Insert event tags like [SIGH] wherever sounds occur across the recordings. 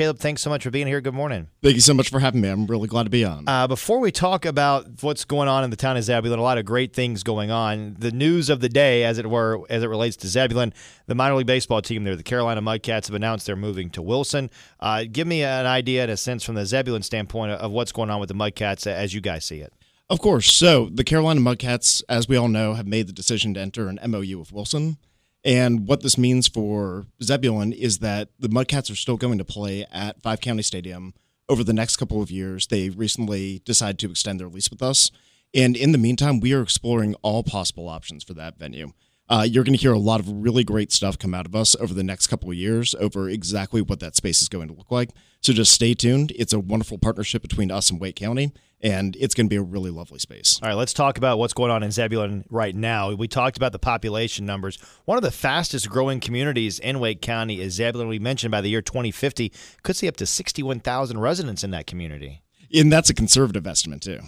Kaleb, thanks so much for being here. Good morning. Thank you so much for having me. I'm really glad to be on. Uh, before we talk about what's going on in the town of Zebulon, a lot of great things going on. The news of the day, as it were, as it relates to Zebulon, the minor league baseball team there, the Carolina Mudcats, have announced they're moving to Wilson. Uh, give me an idea and a sense from the Zebulon standpoint of what's going on with the Mudcats as you guys see it. Of course. So the Carolina Mudcats, as we all know, have made the decision to enter an MOU with Wilson. And what this means for Zebulon is that the Mudcats are still going to play at Five County Stadium over the next couple of years. They recently decided to extend their lease with us. And in the meantime, we are exploring all possible options for that venue. Uh, you're going to hear a lot of really great stuff come out of us over the next couple of years over exactly what that space is going to look like. So just stay tuned. It's a wonderful partnership between us and Wake County, and it's going to be a really lovely space. All right, let's talk about what's going on in Zebulon right now. We talked about the population numbers. One of the fastest growing communities in Wake County is Zebulon. We mentioned by the year 2050 could see up to 61,000 residents in that community. And that's a conservative estimate, too.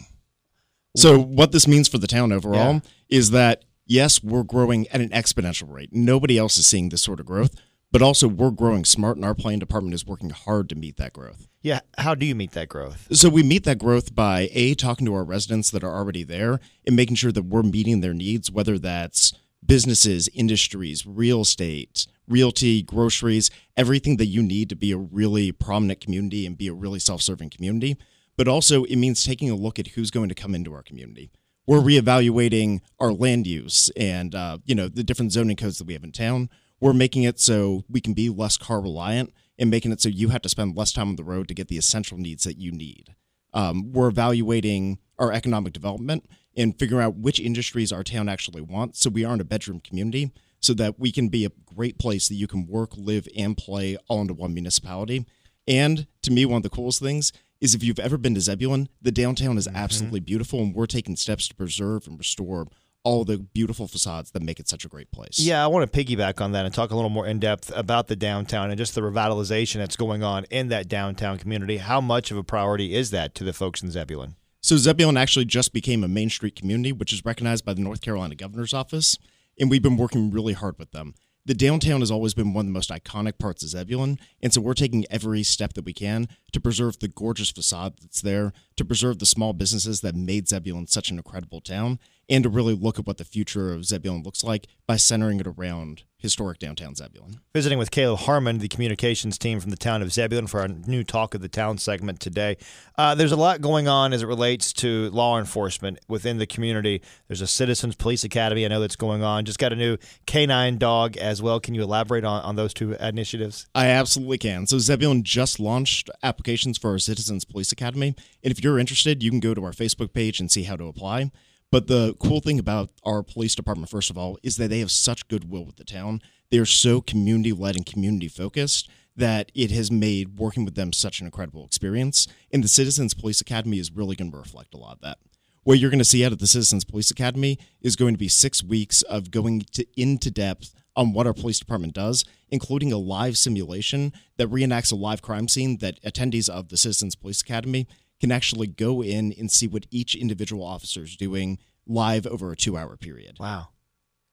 So, what this means for the town overall yeah. is that yes, we're growing at an exponential rate. Nobody else is seeing this sort of growth, but also we're growing smart, and our planning department is working hard to meet that growth. Yeah. How do you meet that growth? So we meet that growth by A, talking to our residents that are already there and making sure that we're meeting their needs, whether that's businesses, industries, real estate, realty, groceries, everything that you need to be a really prominent community and be a really self serving community. But also, it means taking a look at who's going to come into our community we're reevaluating our land use and uh, you know the different zoning codes that we have in town. We're making it so we can be less car reliant and making it so you have to spend less time on the road to get the essential needs that you need. Um, we're evaluating our economic development and figuring out which industries our town actually wants. So we aren't a bedroom community, so that we can be a great place that you can work, live, and play all into one municipality. And to me, one of the coolest things is if you've ever been to Zebulon, the downtown is mm-hmm. absolutely beautiful, and we're taking steps to preserve and restore all the beautiful facades that make it such a great place. Yeah, I want to piggyback on that and talk a little more in depth about the downtown and just the revitalization that's going on in that downtown community. How much of a priority is that to the folks in Zebulon? So, Zebulon actually just became a Main Street community, which is recognized by the North Carolina Governor's Office, and we've been working really hard with them the downtown has always been one of the most iconic parts of Zebulon, and so we're taking every step that we can to preserve the gorgeous facade that's there, to preserve the small businesses that made Zebulon such an incredible town, and to really look at what the future of Zebulon looks like by centering it around historic downtown Zebulon. Visiting with Kaleb Harmon, the communications team from the town of Zebulon, for our new Talk of the Town segment today. Uh, there's a lot going on as it relates to law enforcement within the community. There's a Citizens Police Academy, I know that's going on. Just got a new canine dog as well. Can you elaborate on, on those two initiatives? I absolutely can. So, Zebulon just launched applications for our Citizens Police Academy. And if you're interested, you can go to our Facebook page and see how to apply. But the cool thing about our police department, first of all, is that they have such goodwill with the town. They are so community led and community focused that it has made working with them such an incredible experience. And the Citizens Police Academy is really going to reflect a lot of that. What you're going to see out of the Citizens Police Academy is going to be six weeks of going to into depth on what our police department does, including a live simulation that reenacts a live crime scene that attendees of the Citizens Police Academy can actually go in and see what each individual officer is doing live over a two hour period. Wow.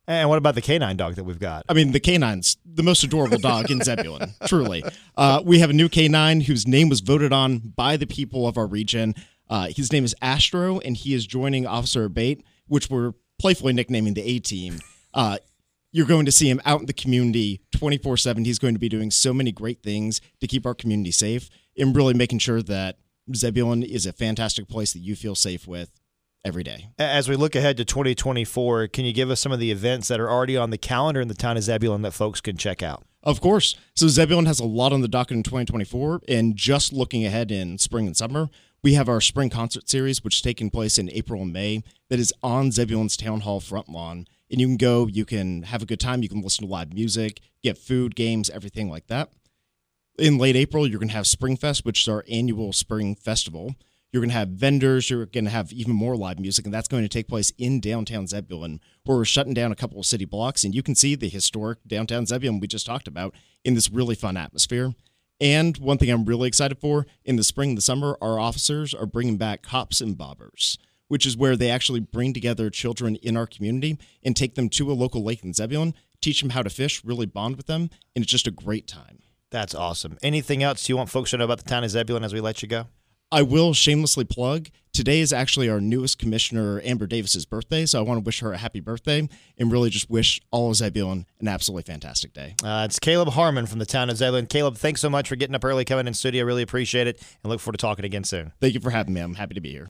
And what about the canine dog that we've got? I mean, the canine's the most adorable dog in Zebulon, [LAUGHS] truly. Uh, we have a new canine whose name was voted on by the people of our region. Uh, his name is Astro, and he is joining Officer Bate, which we're playfully nicknaming the A Team. Uh, you're going to see him out in the community 24 7. He's going to be doing so many great things to keep our community safe and really making sure that Zebulon is a fantastic place that you feel safe with every day. As we look ahead to 2024, can you give us some of the events that are already on the calendar in the town of Zebulon that folks can check out? Of course. So Zebulon has a lot on the docket in 2024, and just looking ahead in spring and summer, we have our spring concert series, which is taking place in April and May, that is on Zebulon's Town Hall front lawn. And you can go, you can have a good time, you can listen to live music, get food, games, everything like that in late April, you're going to have Springfest, which is our annual spring festival. You're going to have vendors. You're going to have even more live music, and that's going to take place in downtown Zebulon, where we're shutting down a couple of city blocks, and you can see the historic downtown Zebulon we just talked about in this really fun atmosphere. And one thing I'm really excited for in the spring and the summer, our officers are bringing back cops and Bobbers, which is where they actually bring together children in our community and take them to a local lake in Zebulon, teach them how to fish, really bond with them, and it's just a great time. That's awesome. Anything else you want folks to know about the town of Zebulon as we let you go? I will shamelessly plug. Today is actually our newest commissioner, Amber Davis's birthday, so I want to wish her a happy birthday and really just wish all of Zebulon an absolutely fantastic day. Uh, it's Kaleb Harmon from the town of Zebulon. Kaleb, thanks so much for getting up early, coming in studio. Really appreciate it, and look forward to talking again soon. Thank you for having me. I'm happy to be here.